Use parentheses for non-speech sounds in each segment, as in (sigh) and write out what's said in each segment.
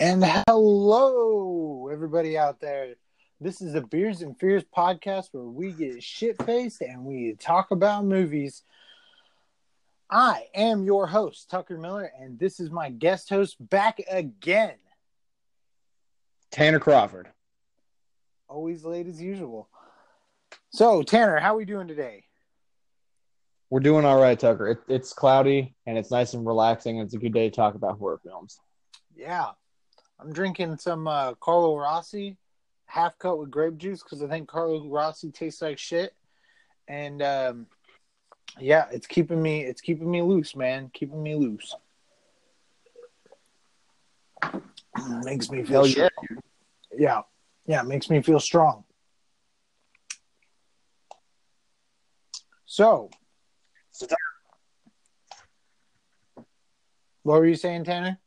And hello, everybody out there. This is the Beers and Fears podcast where we get shit faced and we talk about movies. I am your host, Tucker Miller, and this is my guest host back again. Tanner Crawford. Always late as usual. So, Tanner, how are we doing today? We're doing all right, Tucker. It, it's cloudy and it's nice and relaxing. And it's a good day to talk about horror films. Yeah. I'm drinking some uh, Carlo Rossi half cut with grape juice because I think Carlo Rossi tastes like shit. And um, yeah, it's keeping me it's keeping me loose, man. Keeping me loose. Makes me feel yeah. Yeah. Yeah, makes me feel strong. So, what were you saying, Tanner?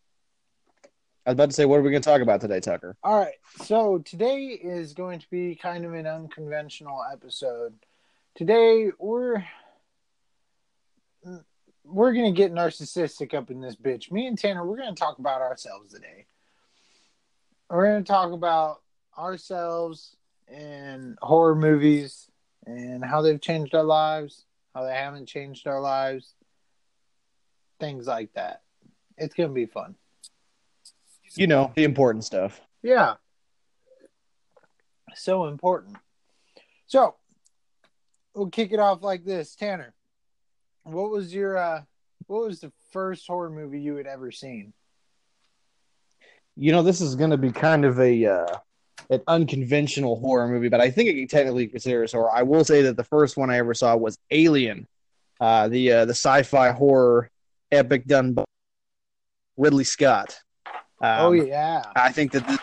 I was about to say, what are we going to talk about today, Tucker? All right. So today is going to be kind of an unconventional episode. Today we're we're going to get narcissistic up in this bitch. Me and Tanner, we're going to talk about ourselves today. We're going to talk about ourselves and horror movies and how they've changed our lives, how they haven't changed our lives, things like that. It's going to be fun. You know, the important stuff. Yeah. So important. So we'll kick it off like this. Tanner, what was your uh what was the first horror movie you had ever seen? You know, this is going to be kind of a uh, an unconventional horror movie, but I think it can technically consider as horror. I will say that the first one I ever saw was Alien, uh, the uh, the sci-fi horror epic done by Ridley Scott. Um, oh yeah. I think that this,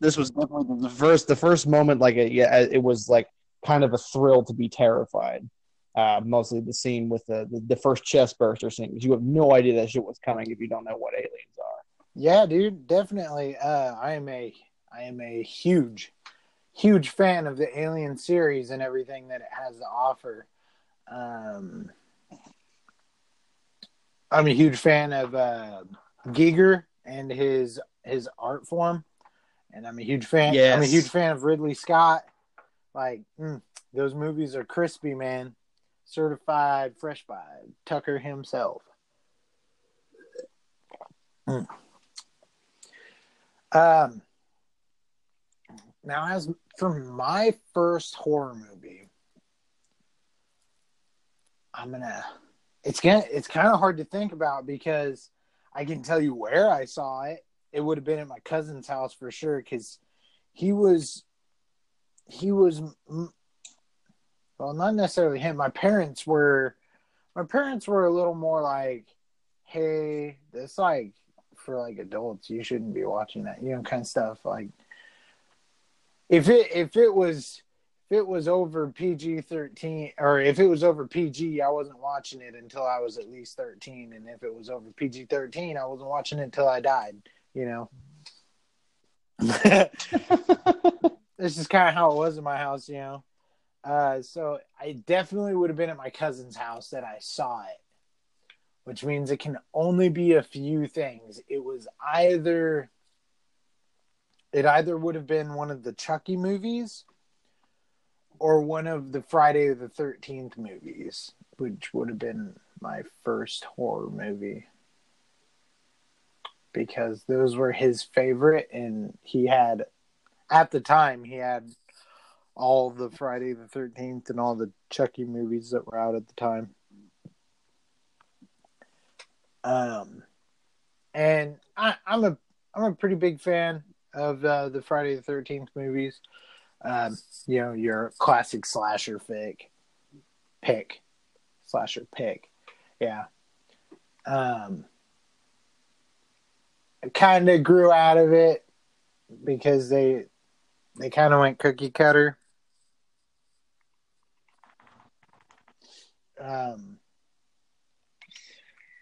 this was definitely the first the first moment like it, yeah it was like kind of a thrill to be terrified. Uh, mostly the scene with the, the, the first chest burster scene because you have no idea that shit was coming if you don't know what aliens are. Yeah, dude, definitely. Uh, I am a I am a huge, huge fan of the Alien series and everything that it has to offer. Um, I'm a huge fan of uh, Giger and his his art form, and I'm a huge fan. I'm a huge fan of Ridley Scott. Like mm, those movies are crispy, man. Certified fresh by Tucker himself. Mm. Um, now, as for my first horror movie, I'm gonna. It's gonna. It's kind of hard to think about because I can tell you where I saw it. It would have been at my cousin's house for sure because he was. He was. Well, not necessarily him. My parents were. My parents were a little more like, "Hey, this like for like adults. You shouldn't be watching that. You know, kind of stuff. Like, if it if it was it was over PG thirteen or if it was over PG, I wasn't watching it until I was at least thirteen, and if it was over PG thirteen, I wasn't watching it until I died. You know. (laughs) this is kind of how it was in my house, you know. Uh, so I definitely would have been at my cousin's house that I saw it, which means it can only be a few things. It was either it either would have been one of the Chucky movies or one of the Friday the 13th movies, which would have been my first horror movie. Because those were his favorite, and he had, at the time, he had all the Friday the 13th and all the Chucky movies that were out at the time. Um, and I, I'm a I'm a pretty big fan of uh, the Friday the Thirteenth movies. Um, you know, your classic slasher pick, pick, slasher pick, yeah. Um, kind of grew out of it because they they kind of went cookie cutter. Um,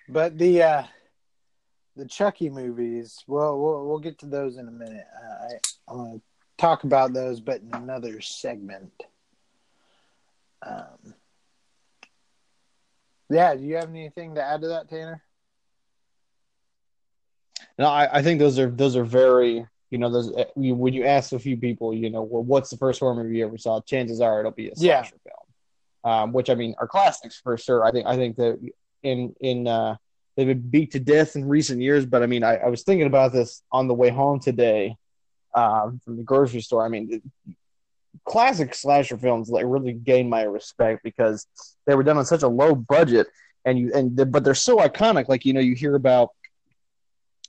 but the uh, the Chucky movies, well, we'll we'll get to those in a minute. Uh, I I want to talk about those, but in another segment. Um, yeah, do you have anything to add to that, Tanner? No, I, I think those are those are very you know those you, when you ask a few people you know well, what's the first horror movie you ever saw chances are it'll be a Yeah. slasher film um, which I mean are classics for sure I think I think that in in uh, they've been beat to death in recent years but I mean I, I was thinking about this on the way home today um, from the grocery store I mean classic slasher films like really gained my respect because they were done on such a low budget and you and the, but they're so iconic like you know you hear about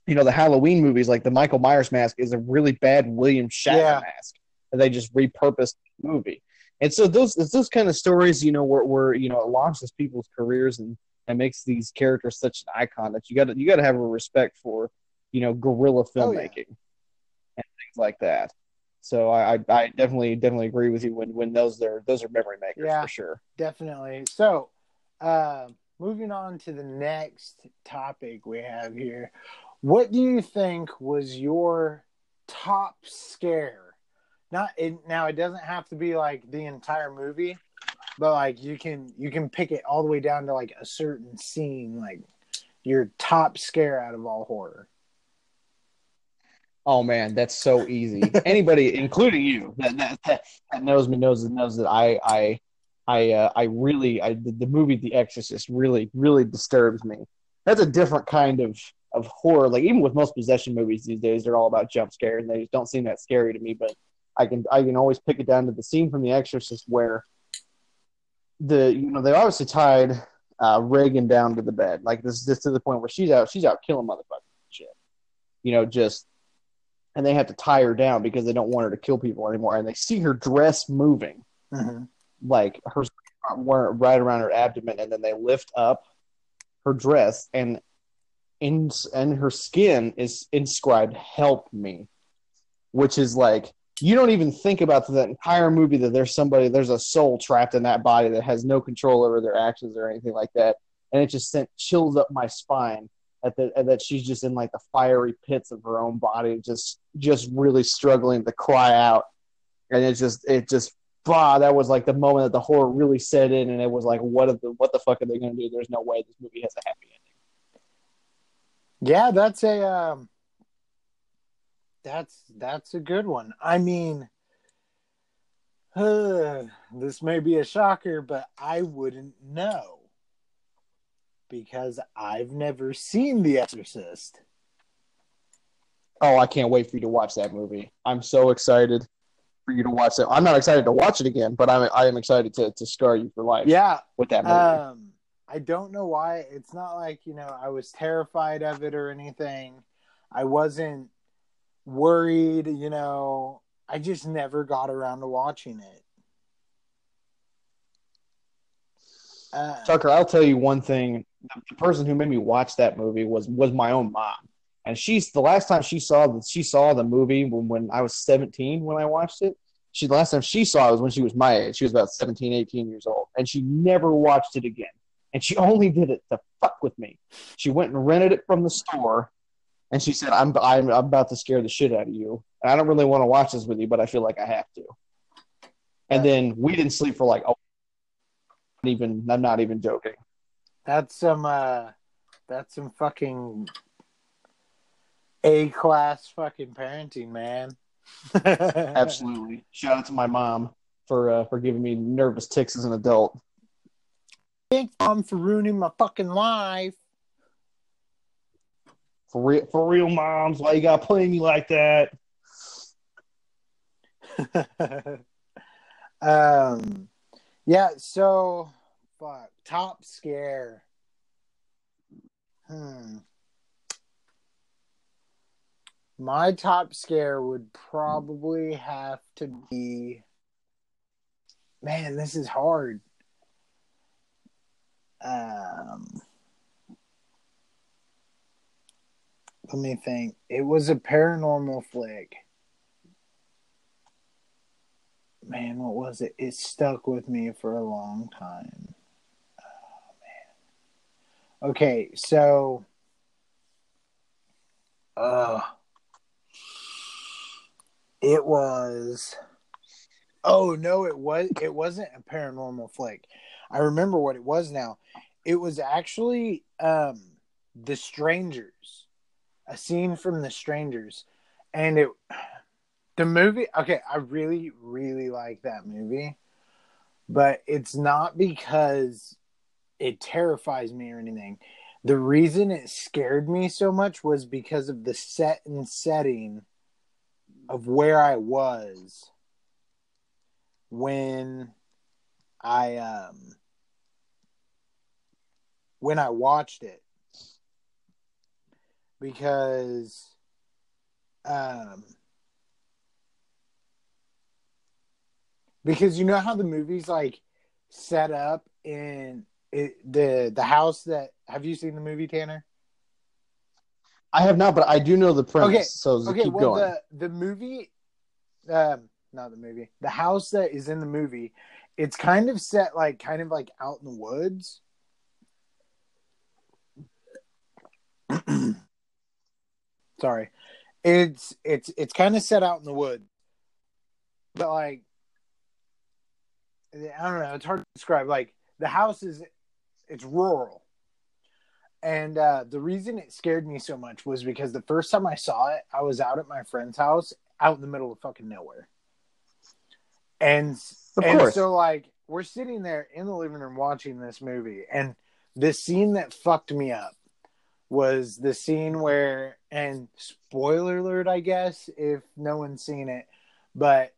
you know the Halloween movies, like the Michael Myers mask, is a really bad William Shatner Yeah. mask that they just repurposed the movie. And so those it's those kind of stories, you know, where, where you know it launches people's careers and, and makes these characters such an icon that you got to you got to have a respect for, you know, guerrilla Oh, yeah. And things like that. So I, I I definitely definitely agree with you when when those are those are memory makers Yeah. for sure. Definitely. So, uh, moving on to the next topic we have here. What do you think was your top scare? Not it, now. It doesn't have to be like the entire movie, but like you can you can pick it all the way down to like a certain scene, like your top scare out of all horror. Oh man, that's so easy. Anybody, (laughs) including you, that, that that knows me knows that knows that I I I uh, I really I the, the movie The Exorcist really really disturbs me. That's a different kind of of horror. Like even with most possession movies these days, they're all about jump scares, and they just don't seem that scary to me. But I can I can always pick it down to the scene from The Exorcist where the you know they obviously tied uh, Regan down to the bed. Like this is just to the point where she's out she's out killing motherfuckers and shit. You know, just and they have to tie her down because they don't want her to kill people anymore. And they see her dress moving, Mm-hmm. like her right around her abdomen, and then they lift up her dress, and in and her skin is inscribed "Help me," which is like you don't even think about the entire movie that there's somebody, there's a soul trapped in that body that has no control over their actions or anything like that, and it just sent chills up my spine at the, at that she's just in like the fiery pits of her own body, just just really struggling to cry out, and it just it just bah, that was like the moment that the horror really set in, and it was like, what the what the fuck are they gonna do? There's no way this movie has a happy ending. Yeah, that's a um, that's that's a good one. I mean, (sighs) this may be a shocker, but I wouldn't know because I've never seen The Exorcist. Oh, I can't wait for you to watch that movie. I'm so excited for you to watch it. I'm not excited to watch it again, but I'm I am excited to to scar you for life Yeah, with that movie. um, I don't know why. It's not like you know I was terrified of it or anything. I wasn't worried. You know, I just never got around to watching it. Uh, Tucker, I'll tell you one thing. The person who made me watch that movie was was my own mom, and she's the last time she saw she saw the movie when, when I was 17 when I watched it. She the last time she saw it was when she was my age. She was about 17, 18 years old, and she never watched it again. And she (laughs) only did it to fuck with me. She went and rented it from the store, and she said, "I'm I'm, I'm about to scare the shit out of you, and I don't really want to watch this with you, but I feel like I have to." And then we didn't sleep for like oh, even I'm not even joking. That's some uh that's some fucking A class fucking parenting, man. (laughs) Absolutely. Shout out to my mom for uh, for giving me nervous tics as an adult. Thanks, mom, for ruining my fucking life. For real, for real, moms, why you gotta play me like that? (laughs) um yeah, so fuck. Top scare. Hmm. My top scare would probably have to be Man, this is hard. Um let me think. It was a paranormal flick. Man, what was it? It stuck with me for a long time. Okay, so uh it was Oh no, it was it wasn't a paranormal flick. I remember what it was now. It was actually um The Strangers. a scene from The Strangers, and it the movie. Okay, I really really like that movie, but it's not because it terrifies me or anything. The reason it scared me so much was because of the set and setting of where I was when I um when I watched it because um because you know how the movie's like set up in it, the the house that have you seen the movie Tanner? I have not, but I do know the premise. Okay, so okay. Keep well, going. the the movie, um, not the movie, the house that is in the movie, it's kind of set like kind of like out in the woods. (clears throat) Sorry, it's it's it's kind of set out in the woods, but like I don't know, it's hard to describe. Like the house is it's rural. And uh, the reason it scared me so much was because the first time I saw it, I was out at my friend's house, out in the middle of fucking nowhere. And of and course. so like we're sitting there in the living room watching this movie, and the scene that fucked me up was the scene where and spoiler alert, I guess, if no one's seen it, but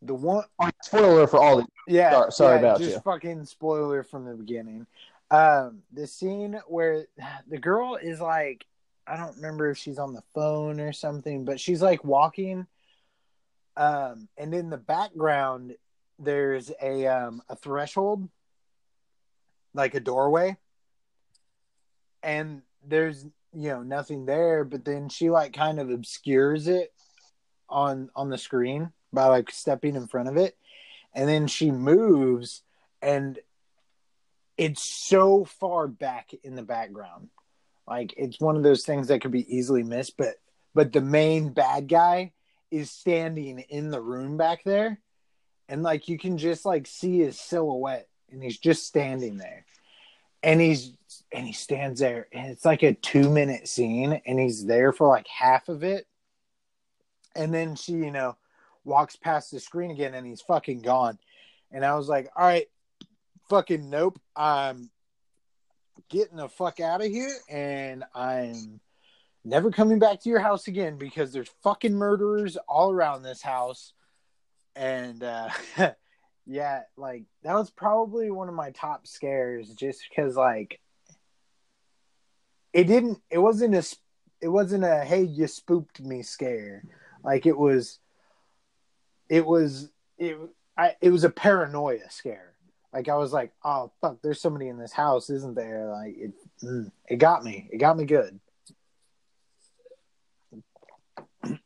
the one spoiler for all the yeah sorry, sorry yeah, about just you fucking spoiler from the beginning um the scene where the girl is like i don't remember if she's on the phone or something but she's like walking um and in the background there's a um a threshold like a doorway and there's you know nothing there but then she like kind of obscures it on on the screen by like stepping in front of it and then she moves and it's so far back in the background. Like it's one of those things that could be easily missed but but the main bad guy is standing in the room back there. And like you can just like see his silhouette and he's just standing there. And he's and he stands there and it's like a two minute scene and he's there for like half of it. And then she you know walks past the screen again and he's fucking gone. And I was like, all right, fucking nope. I'm getting the fuck out of here and I'm never coming back to your house again because there's fucking murderers all around this house. And uh (laughs) yeah, like that was probably one of my top scares just because like it didn't it wasn't a it wasn't a hey you spooked me scare. Like it was it was it I, it was a paranoia scare. Like I was like, oh fuck, there's somebody in this house, isn't there? Like it, mm, it got me. It got me good. (clears throat)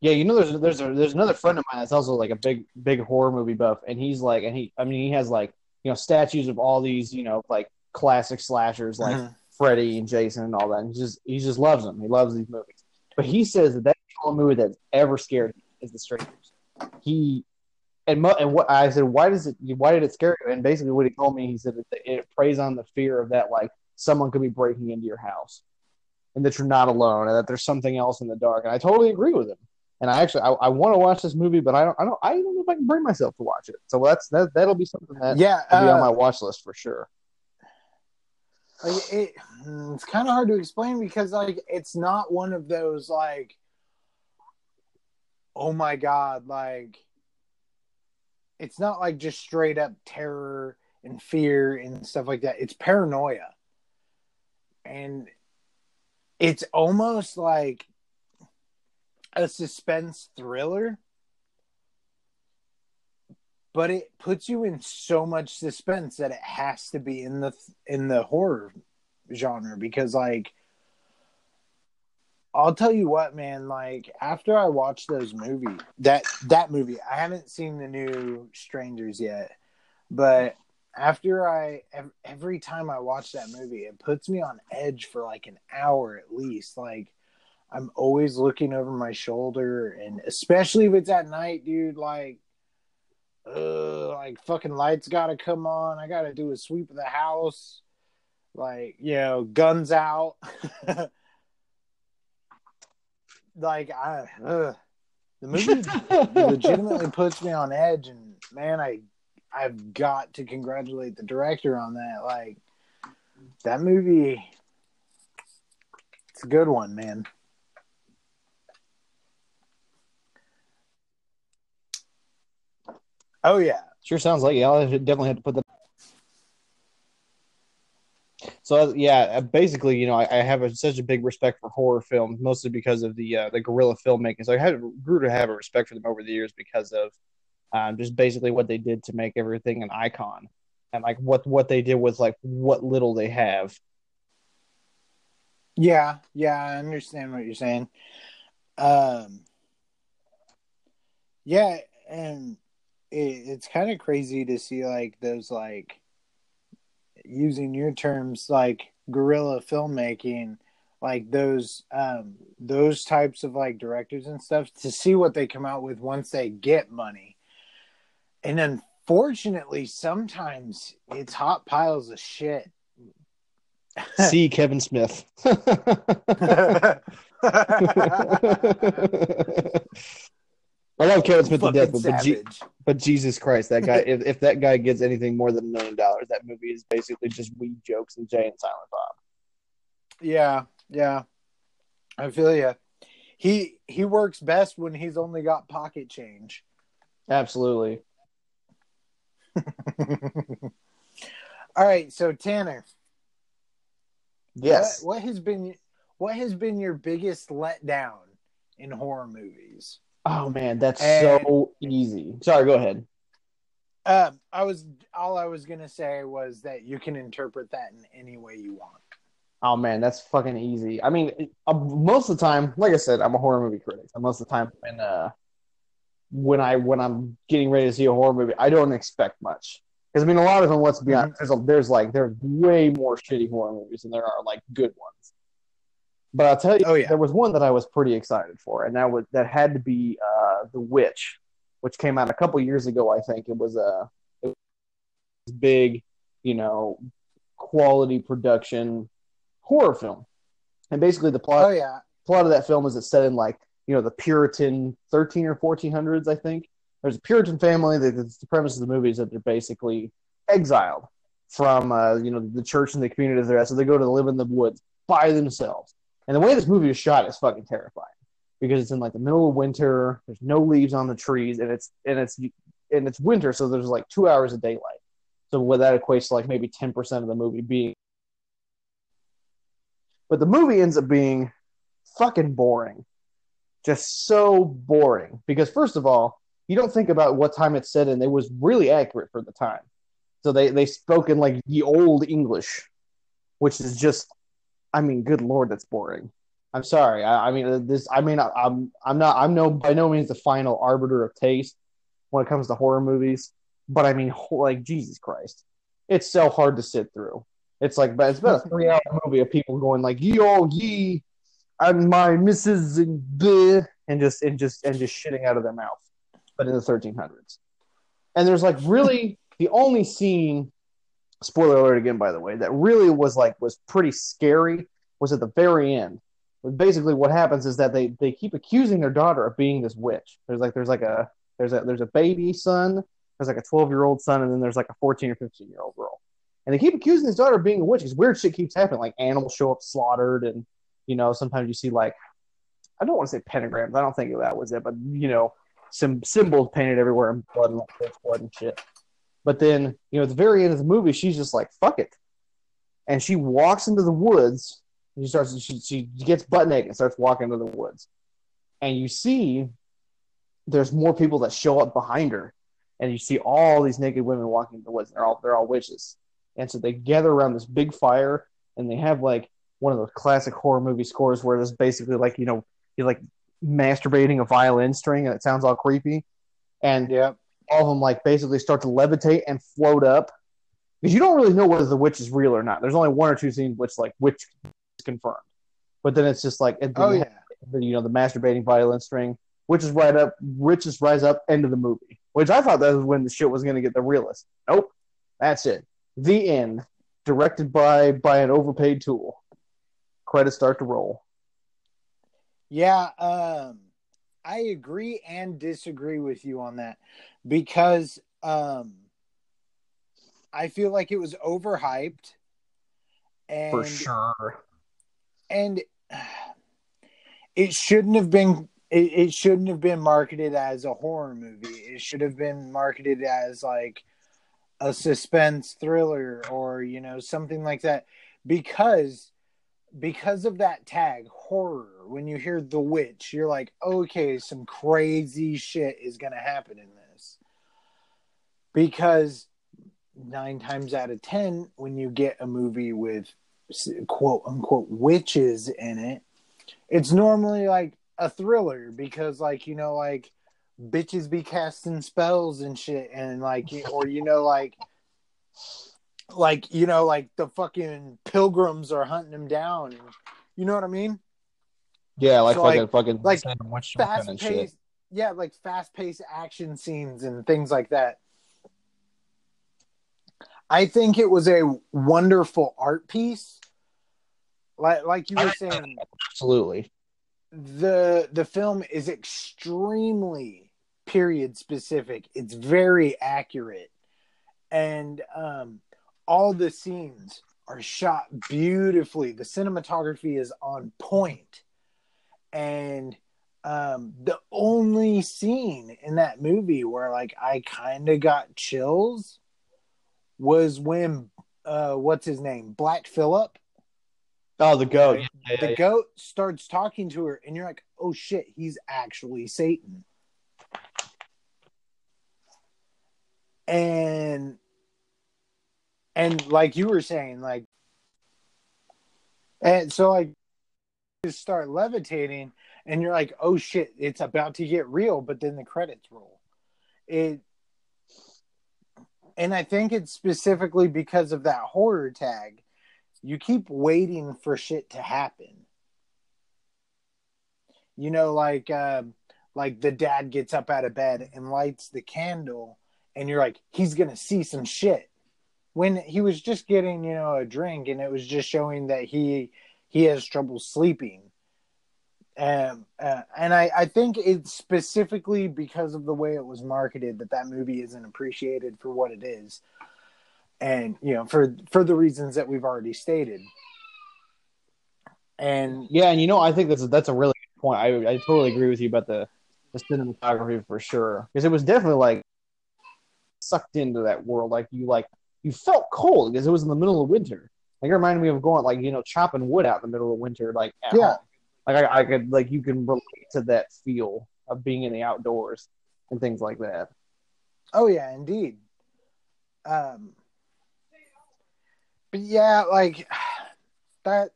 Yeah, you know, there's there's a, there's another friend of mine that's also like a big big horror movie buff, and he's like, and he, I mean, he has like you know statues of all these you know like classic slashers like mm-hmm. Freddy and Jason and all that. And he just he just loves them. He loves these movies. But he says that that's the only movie that's ever scared him is The Strangers. He and and what I said, why does it? Why did it scare you? And basically, what he told me, he said it, it preys on the fear of that, like someone could be breaking into your house, and that you're not alone, and that there's something else in the dark. And I totally agree with him. And I actually I, I want to watch this movie, but I don't I don't I don't know if I can bring myself to watch it. So that's that that'll be something that yeah will be uh, on my watch list for sure. It, it's kind of hard to explain because like it's not one of those like, oh my god, like it's not like just straight up terror and fear and stuff like that. It's paranoia, and it's almost like a suspense thriller but it puts you in so much suspense that it has to be in the in the horror genre because like I'll tell you what man like after I watched those movies that that movie I haven't seen the new Strangers yet but after I every time I watch that movie it puts me on edge for like an hour at least like I'm always looking over my shoulder and especially if it's at night dude like uh, like fucking lights gotta come on. I gotta do a sweep of the house. like you know, guns out. (laughs) like I, ugh. the movie (laughs) legitimately puts me on edge, and man, I I've got to congratulate the director on that. Like that movie, it's a good one, man. Oh yeah, Sure sounds like it. I'll definitely have to put that. So yeah, uh, basically, you know, I, I have a, such a big respect for horror films, mostly because of the uh, the guerrilla filmmaking. So I had grew to have a respect for them over the years because of um, just basically what they did to make everything an icon, and like what what they did with like what little they have. yeah, yeah. I understand what you're saying. Um, yeah, and it, it's kind of crazy to see like those like using your terms like guerrilla filmmaking like those um those types of like directors and stuff to see what they come out with once they get money and unfortunately sometimes it's hot piles of shit See Kevin Smith. (laughs) (laughs) (laughs) I love Kevin Smith to death, but, but, G- but Jesus Christ, that guy! (laughs) if, if that guy gets anything more than a million dollars, that movie is basically just weed jokes and Jay and Silent Bob. yeah yeah i feel you he he works best when he's only got pocket change Absolutely. (laughs) All right, so Tanner, Yes. what, what has been what has been your biggest letdown in horror movies? Oh man, that's And- so easy. Sorry, go ahead. Um, I was all I was gonna say was that you can interpret that in any way you want. Oh man, that's fucking easy. I mean, uh, most of the time, like I said, I'm a horror movie critic. So most of the time, when uh, when I when I'm getting ready to see a horror movie, I don't expect much. Because I mean, a lot of them. Let's be honest. There's a, there's like there's way more shitty horror movies than there are like good ones. But I'll tell you, Oh, yeah. there was one that I was pretty excited for, and that was that had to be uh, The Witch, which came out a couple years ago. I think it was a it was big, you know, quality production horror film. And basically, the plot Oh yeah, plot of that film is it's set in like you know the Puritan 13 or 1400s, I think. There's a Puritan family. That that's the premise of the movie is that they're basically exiled from uh, you know the church and the community they're at, so they go to live in the woods by themselves. And the way this movie is shot is fucking terrifying because it's in like the middle of winter. There's no leaves on the trees, and it's and it's and it's winter, so there's like two hours of daylight. So what that equates to like maybe ten percent of the movie being. But the movie ends up being fucking boring, just so boring. Because first of all, you don't think about what time it's set in. It was really accurate for the time. So they they spoke in like the old English, which is just, I mean, good lord, that's boring. I'm sorry. I, I mean, uh, this. I mean, I, I'm I'm not. I'm no by no means the final arbiter of taste when it comes to horror movies. But I mean, like Jesus Christ, it's so hard to sit through. It's like, but it's about a (laughs) three-hour movie of people going like, "Yo, ye, and my Mrs. and bleh," and just and just and just shitting out of their mouth, but in the 1300s. And there's like really the only scene, spoiler alert again, by the way, that really was like was pretty scary was at the very end. Basically, what happens is that they they keep accusing their daughter of being this witch. There's like there's like a there's a there's a baby son, there's like a 12 year old son, and then there's like a 14 or 15 year old girl. And they keep accusing his daughter of being a witch because weird shit keeps happening. Like animals show up slaughtered, and you know sometimes you see like I don't want to say pentagrams. I don't think that was it, but you know some symbols painted everywhere in blood and blood and shit. But then you know at the very end of the movie, she's just like fuck it, and she walks into the woods. She starts. She, she gets butt naked and starts walking into the woods, and you see there's more people that show up behind her, and you see all these naked women walking in the woods. They're all they're all witches, and so they gather around this big fire, and they have like one of those classic horror movie scores where there's basically like you know you're like masturbating a violin string, and it sounds all creepy, and yep. All of them like basically start to levitate and float up because you don't really know whether the witch is real or not. There's only one or two scenes which like witch is confirmed, but then it's just like and then Oh you yeah. you know the masturbating violin string, which is right up, witches rise up end of the movie, which I thought that was when the shit was going to get the realest. Nope, that's it. The end. directed by by an overpaid tool. Credits start to roll. Yeah, um, I agree and disagree with you on that because um, I feel like it was overhyped. And, For sure. And it shouldn't have been. It, it shouldn't have been marketed as a horror movie. It should have been marketed as like a suspense thriller or you know something like that because because of that tag horror when you hear the witch you're like okay some crazy shit is going to happen in this because 9 times out of 10 when you get a movie with quote unquote witches in it it's normally like a thriller because like you know like bitches be casting spells and shit and like or you know like like you know like the fucking pilgrims are hunting them down. And, you know what i mean? Yeah like So, fucking like- fucking like fast paced yeah like fast paced action scenes and things like that i think it was a wonderful art piece. Like like you were saying Absolutely. the the film is extremely period specific. It's very accurate. And um all the scenes are shot beautifully. The cinematography is on point. And um the only scene in that movie where like i kind of got chills was when uh what's his name black phillip Oh, the goat. Yeah, yeah, the yeah. goat starts talking to her and you're like oh shit he's actually satan and and like you were saying like and so like just start levitating and you're like oh shit it's about to get real but then the credits roll it and i think it's specifically because of that horror tag you keep waiting for shit to happen. You know like um like the dad gets up out of bed and lights the candle and you're like he's gonna see some shit. When he was just getting you know a drink and it was just showing that he he has trouble sleeping um, uh, and I, I think it's specifically because of the way it was marketed that that movie isn't appreciated for what it is and you know for for the reasons that we've already stated and Yeah, and you know, I think that's a, that's a really good point. I I totally agree with you about the the cinematography for sure because it was definitely like sucked into that world. Like you like you felt cold because it was in the middle of winter. Like it reminded me of going like you know chopping wood out in the middle of winter. Like at Yeah. home. Like I, I could like you can relate to that feel of being in the outdoors and things like that. Oh yeah, indeed. Um, but yeah, like (sighs) that.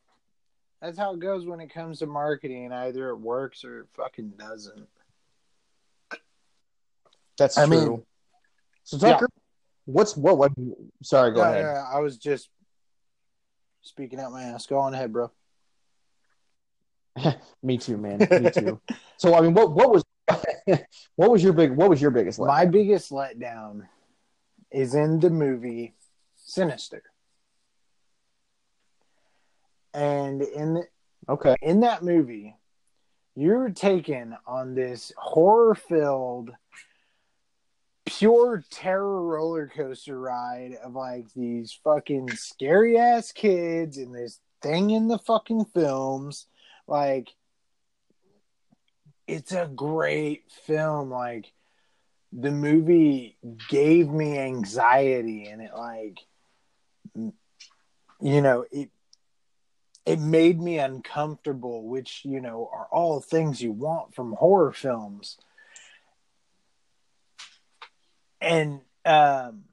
That's how it goes when it comes to marketing. Either it works or it fucking doesn't. That's I true. mean- so Tucker, what's what? What? Sorry, go No, ahead. no, no, I was just speaking out my ass. Go on ahead, bro. (laughs) Me too, man. Me too. so I mean, what what was (laughs) what was your big what was your biggest? My biggest letdown is in the movie Sinister, and in Okay. in that movie, you're taken on this horror filled, pure terror roller coaster ride of like these fucking scary ass kids and this thing in the fucking films. Like, it's a great film. Like, the movie gave me anxiety and it, like, you know, it it made me uncomfortable, which, you know, are all things you want from horror films. And um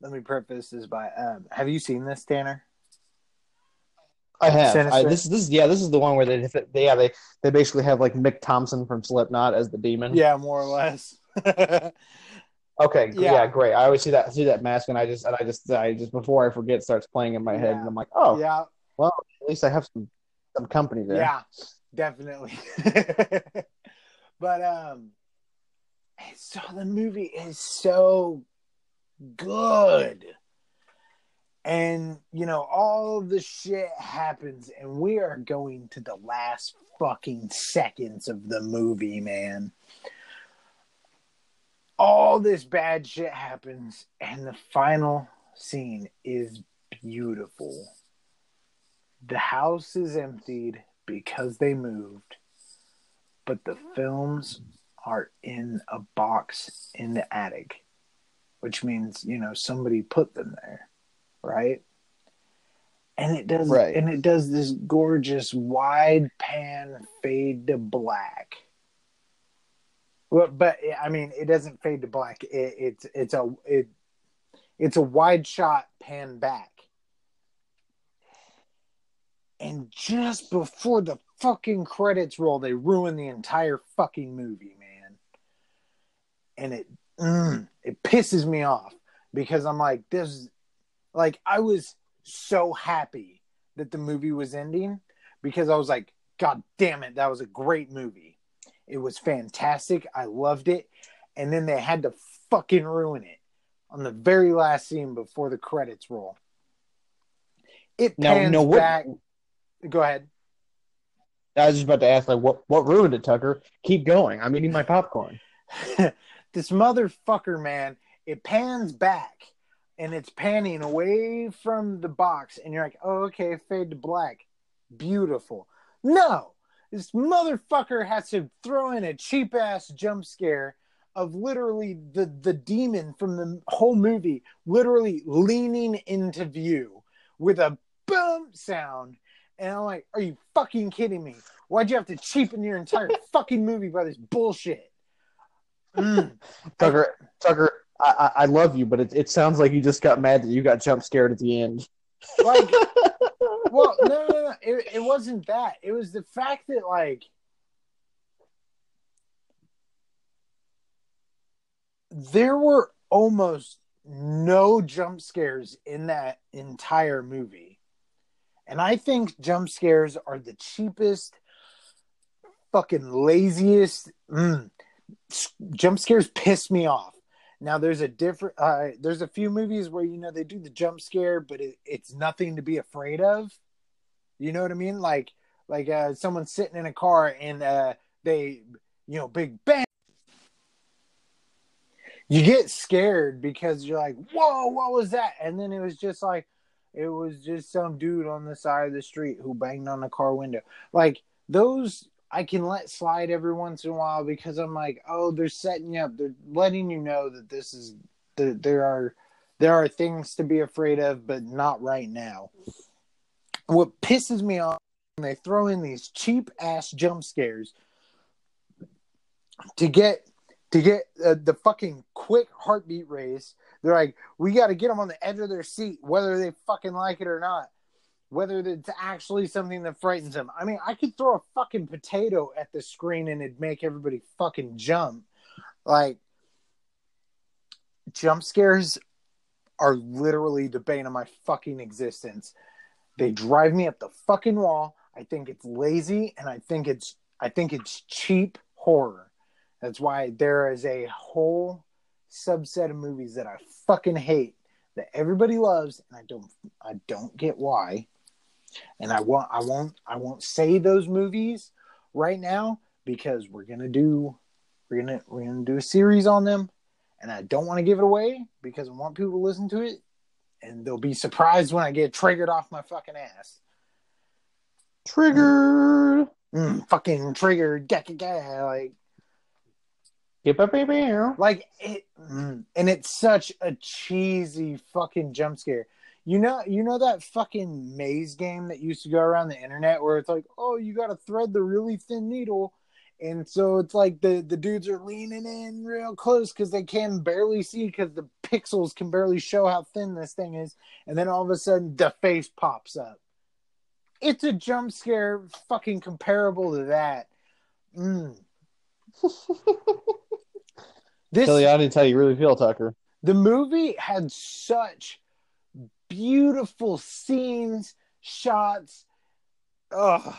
let me preface this by um have you seen this, Tanner? I have. I, this this yeah this is the one where they they yeah they they basically have like Mick Thomson from Slipknot as the demon. Yeah, more or less. (laughs) Okay. Yeah. Yeah. Great. I always see that see that mask and I just and I just I just before I forget starts playing in my head Yeah. and I'm like oh yeah, well at least I have some some company there. yeah, definitely. (laughs) but um so the movie is so good. And you know, all the shit happens, and we are going to the last fucking seconds of the movie, man. All this bad shit happens, and the final scene is beautiful. The house is emptied because they moved, but the films are in a box in the attic, which means, you know, somebody put them there, right? And it does Right. and it does this gorgeous wide pan fade to black. Well, but I mean, it doesn't fade to black. It, it's it's a it it's a wide shot pan back. And just before the fucking credits roll, they ruin the entire fucking movie, man. And it mm, it pisses me off because I'm like, this like I was so happy that the movie was ending because I was like, God damn it, that was a great movie. It was fantastic. I loved it. And then they had to fucking ruin it on the very last scene before the credits roll. It Now, pans no, what- back. Go ahead. I was just about to ask, like, what what ruined it, Tucker? Keep going. I'm eating my popcorn. (laughs) this motherfucker, man, it pans back and it's panning away from the box, and you're like, oh, okay, fade to black. Beautiful. No, this motherfucker has to throw in a cheap ass jump scare of literally the, the demon from the whole movie literally leaning into view with a boom sound. And I'm like, are you fucking kidding me? Why'd you have to cheapen your entire (laughs) fucking movie by this bullshit? Mm. Tucker, Tucker, I, I, love you, but it, it sounds like you just got mad that you got jump scared at the end. like (laughs) well no no no it, it wasn't that. It was the fact that like there were almost no jump scares in that entire movie. And i think jump scares are the cheapest fucking laziest mm, jump scares piss me off now there's a different uh there's a few movies where you know they do the jump scare but it, it's nothing to be afraid of. You know what i mean? Like like uh someone's sitting in a car and uh they you know big bang. You get scared because you're like whoa what was that? And then it was just like it was just some dude on the side of the street who banged on the car window. Like those I can let slide every once in a while because I'm like, oh, they're setting you up. They're letting you know that this is that there are there are things to be afraid of, but not right now. What pisses me off when they throw in these cheap ass jump scares to get to get uh, the fucking quick heartbeat race. They're like, we got to get them on the edge of their seat, whether they fucking like it or not whether it's actually something that frightens them. I mean, I could throw a fucking potato at the screen and it'd make everybody fucking jump. Like, jump scares are literally the bane of my fucking existence. They drive me up the fucking wall. I think it's lazy and I think it's I think it's cheap horror. That's why there is a whole subset of movies that I fucking hate that everybody loves and I don't I don't get why and I want I won't I won't say those movies right now because we're gonna do we're gonna we're gonna do a series on them, and I don't want to give it away because I want people to listen to it, and they'll be surprised when I get triggered off my fucking ass. Triggered. Mm, fucking triggered, like like it, mm, and it's such a cheesy fucking jump scare. You know, you know that fucking maze game that used to go around the internet where it's like, oh, you got to thread the really thin needle, and so it's like the the dudes are leaning in real close because they can barely see because the pixels can barely show how thin this thing is, and then all of a sudden the face pops up. It's a jump scare, fucking comparable to that. Mm. (laughs) this Tell you, I didn't tell you really feel, Tucker. the movie had such beautiful scenes, shots. Ugh.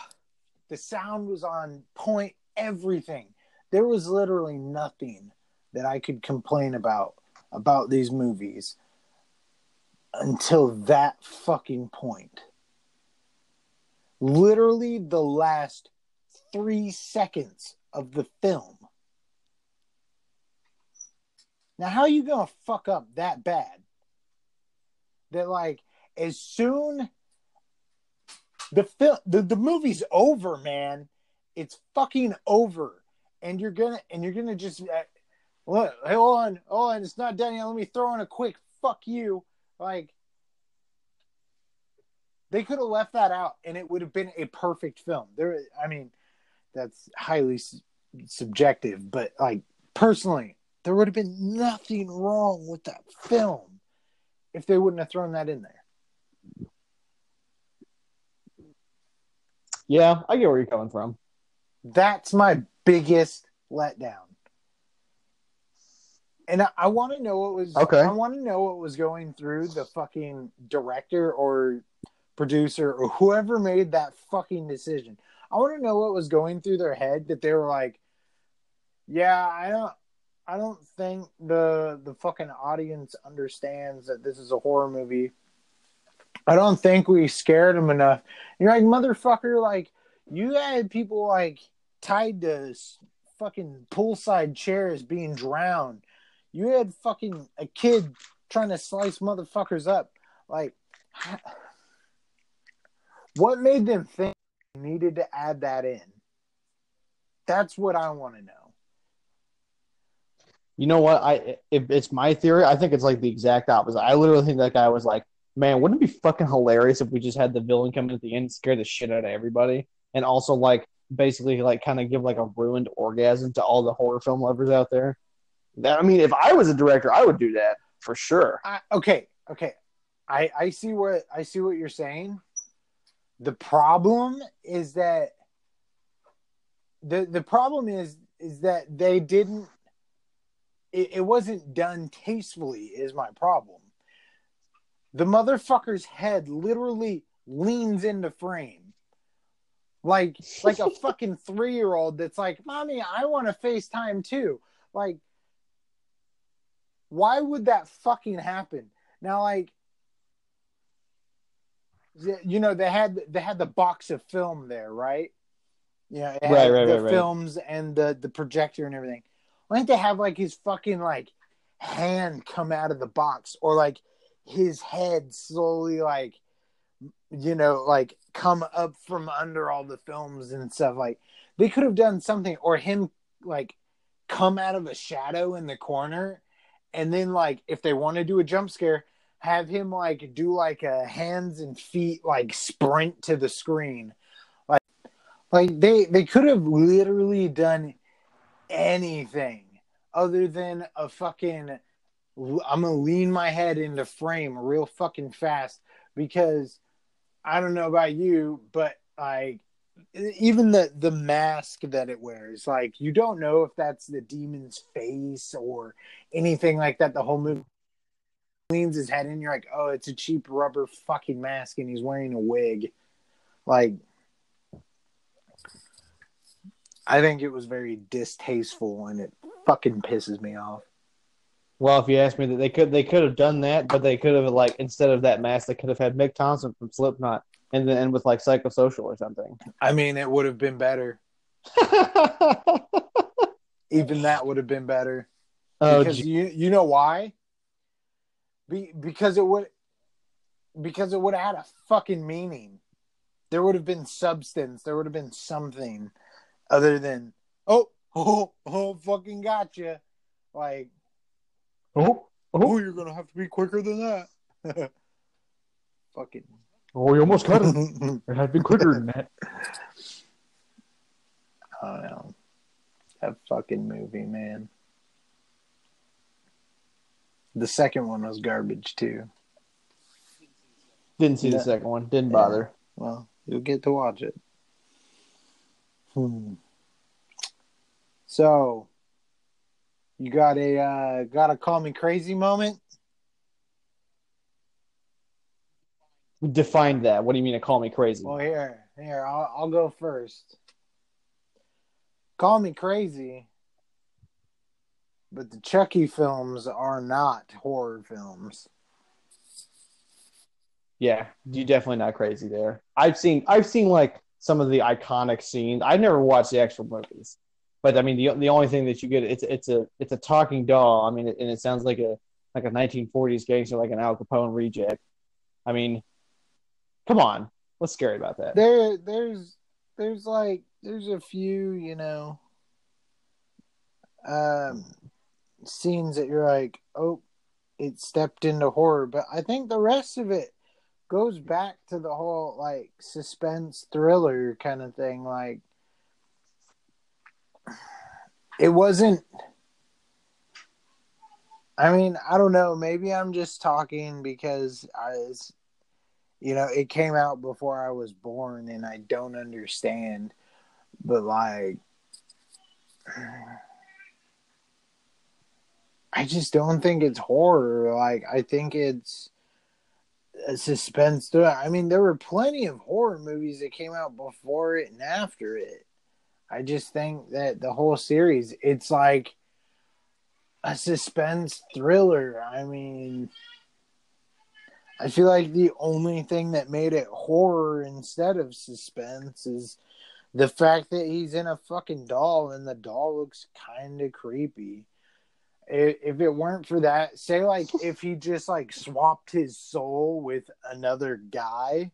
The sound was on point, everything. There was literally nothing that I could complain about about these movies. until that fucking point. Literally the last three seconds of the film. Now, how are you gonna fuck up that bad? That like as soon the film the, the movie's over, man. It's fucking over, and you're gonna and you're gonna just uh, look. Hold on, hold on. It's not done yet. Let me throw in a quick fuck you. Like they could have left that out, and it would have been a perfect film. There, I mean, that's highly su- subjective, but like personally, there would have been nothing wrong with that film if they wouldn't have thrown that in there. Yeah, I get where you're coming from. That's my biggest letdown. And I, I want to know what was Okay. I want to know what was going through the fucking director or producer or whoever made that fucking decision. I want to know what was going through their head that they were like, "Yeah, I don't I don't think the the fucking audience understands that this is a horror movie. I don't think we scared them enough." You're like, "Motherfucker, like you had people like tied to fucking poolside chairs being drowned. You had fucking a kid trying to slice motherfuckers up. Like, (sighs) what made them think needed to add that in? That's what I want to know. You know what? I if it's my theory, I think it's like the exact opposite. I literally think that guy was like, "Man, wouldn't it be fucking hilarious if we just had the villain come in at the end, and scare the shit out of everybody, and also like basically like kind of give like a ruined orgasm to all the horror film lovers out there." That I mean, if I was a director, I would do that for sure. I, okay, okay. I I see what I see what you're saying. The problem is that the the problem is is that they didn't it, it wasn't done tastefully is my problem. The motherfucker's head literally leans into frame. Like like a (laughs) fucking 3-year-old that's like, "Mommy, I want to FaceTime too." Like why would that fucking happen? Now, like, you know, they had they had the box of film there, right? Yeah, it had Right, right, the right, right. films and the the projector and everything. Why didn't they have like his fucking like hand come out of the box? Or like his head slowly like you know like come up from under all the films and stuff like they could have done something. Or him like come out of a shadow in the corner. And then like if they want to do a jump scare have him like do like a hands and feet like sprint to the screen. Like like they they could have literally done anything other than a fucking i'm gonna lean my head into frame real fucking fast because i don't know about you but like even the the mask that it wears like you don't know if that's the demon's face or anything like that. The whole movie leans his head in you're like oh it's a cheap rubber fucking mask and he's wearing a wig. Like i think it was very distasteful and it fucking pisses me off Well, if you ask me, that they could they could have done that, but they could have like instead of that mask, they could have had Mick Thomson from Slipknot, and then end with like Psychosocial or something. i mean it would have been better (laughs) even that would have been better oh, because gee. you you know why? Be, because it would because it would have had a fucking meaning. There would have been substance. There would have been something other than oh (laughs) oh oh fucking gotcha. Like oh, oh you're gonna have to be quicker than that. (laughs) fucking oh, you almost got it. I (laughs) It had been quicker than that. don't know. That fucking movie, man. The second one was garbage too. Didn't see the second one. Didn't Yeah. bother. Well, you'll get to watch it. Hmm. So, you got a uh, got a call me crazy moment? Define that. What do you mean to call me crazy? Well, here, here, I'll, I'll go first. Call me crazy, but the Chucky films are not horror films. Yeah, you're definitely not crazy there. I've seen I've seen like some of the iconic scenes. I've never watched the actual movies, but I mean the the only thing that you get it's it's a it's a talking doll. I mean, and it sounds like a like a 1940s gangster, like an Al Capone reject. I mean, come on, what's scary about that? There, there's, there's like, there's a few, you know, um, scenes that you're like, oh, it stepped into horror, but I think the rest of it goes back to the whole like suspense thriller kind of thing. Like, it wasn't. I mean, I don't know. Maybe I'm just talking because I, was, you know, it came out before I was born, and I don't understand. But like, I just don't think it's horror. Like, I think it's a suspense. I mean, there were plenty of horror movies that came out before it and after it. I just think that the whole series, it's like a suspense thriller. I mean, I feel like the only thing that made it horror instead of suspense is the fact that he's in a fucking doll and the doll looks kind of creepy. If it weren't for that, say like (laughs) if he just like swapped his soul with another guy,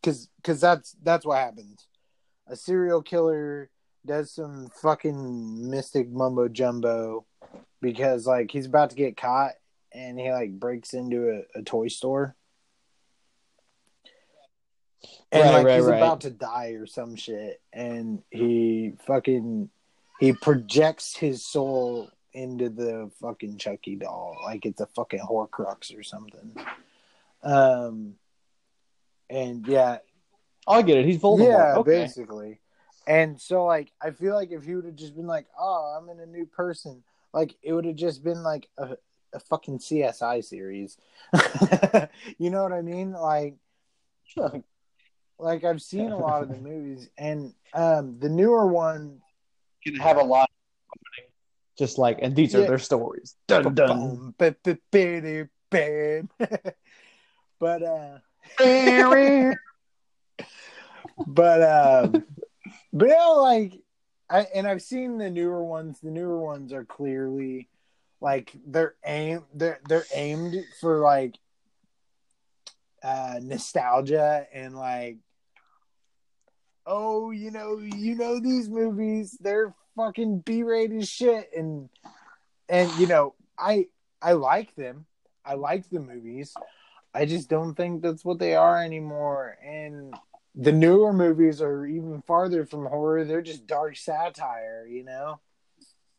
because because that's that's what happens. A serial killer does some fucking mystic mumbo jumbo because like he's about to get caught and he like breaks into a, a toy store. And Right, like right, he's right. about to die or some shit. And he fucking he projects his soul into the fucking chucky doll like it's a fucking horcrux or something. Um and yeah I get it. He's Voldemort. yeah, okay. basically. And so, like, I feel like if he would have just been like, "Oh, I'm in a new person," like it would have just been like a, a fucking CSI series. (laughs) you know what I mean? Like, like I've seen a (laughs) lot of the movies, and um, the newer one, Can have a lot. Of just like, and these are their stories. Dun dun. (laughs) But uh, but um but you know, like I and I've seen the newer ones. The newer ones are clearly like they're aim they're they're aimed for like uh nostalgia and like oh you know you know these movies they're fucking b-rated shit. And and you know i i like them. I like the movies. I just don't think that's what they are anymore. And the newer movies are even farther from horror they're just dark satire you know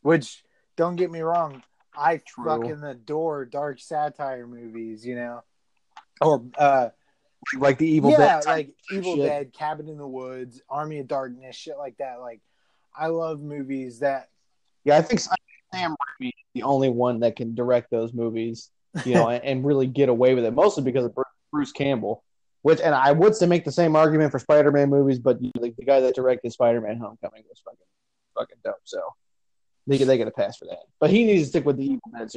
which don't get me wrong i True. fucking adore dark satire movies you know or uh like the Evil yeah, Dead. like Evil shit. Dead, Cabin in the Woods, Army of Darkness, shit like that. Like, I love movies that. Yeah, I think Sam Raimi is the only one that can direct those movies, you know, (laughs) and, and really get away with it. Mostly because of Bruce Campbell. Which, and I would say make the same argument for Spider-Man movies, but the, the guy that directed Spider-Man: Homecoming was fucking, fucking dope. So they get they get a pass for that. But he needs to stick with the Evil Dead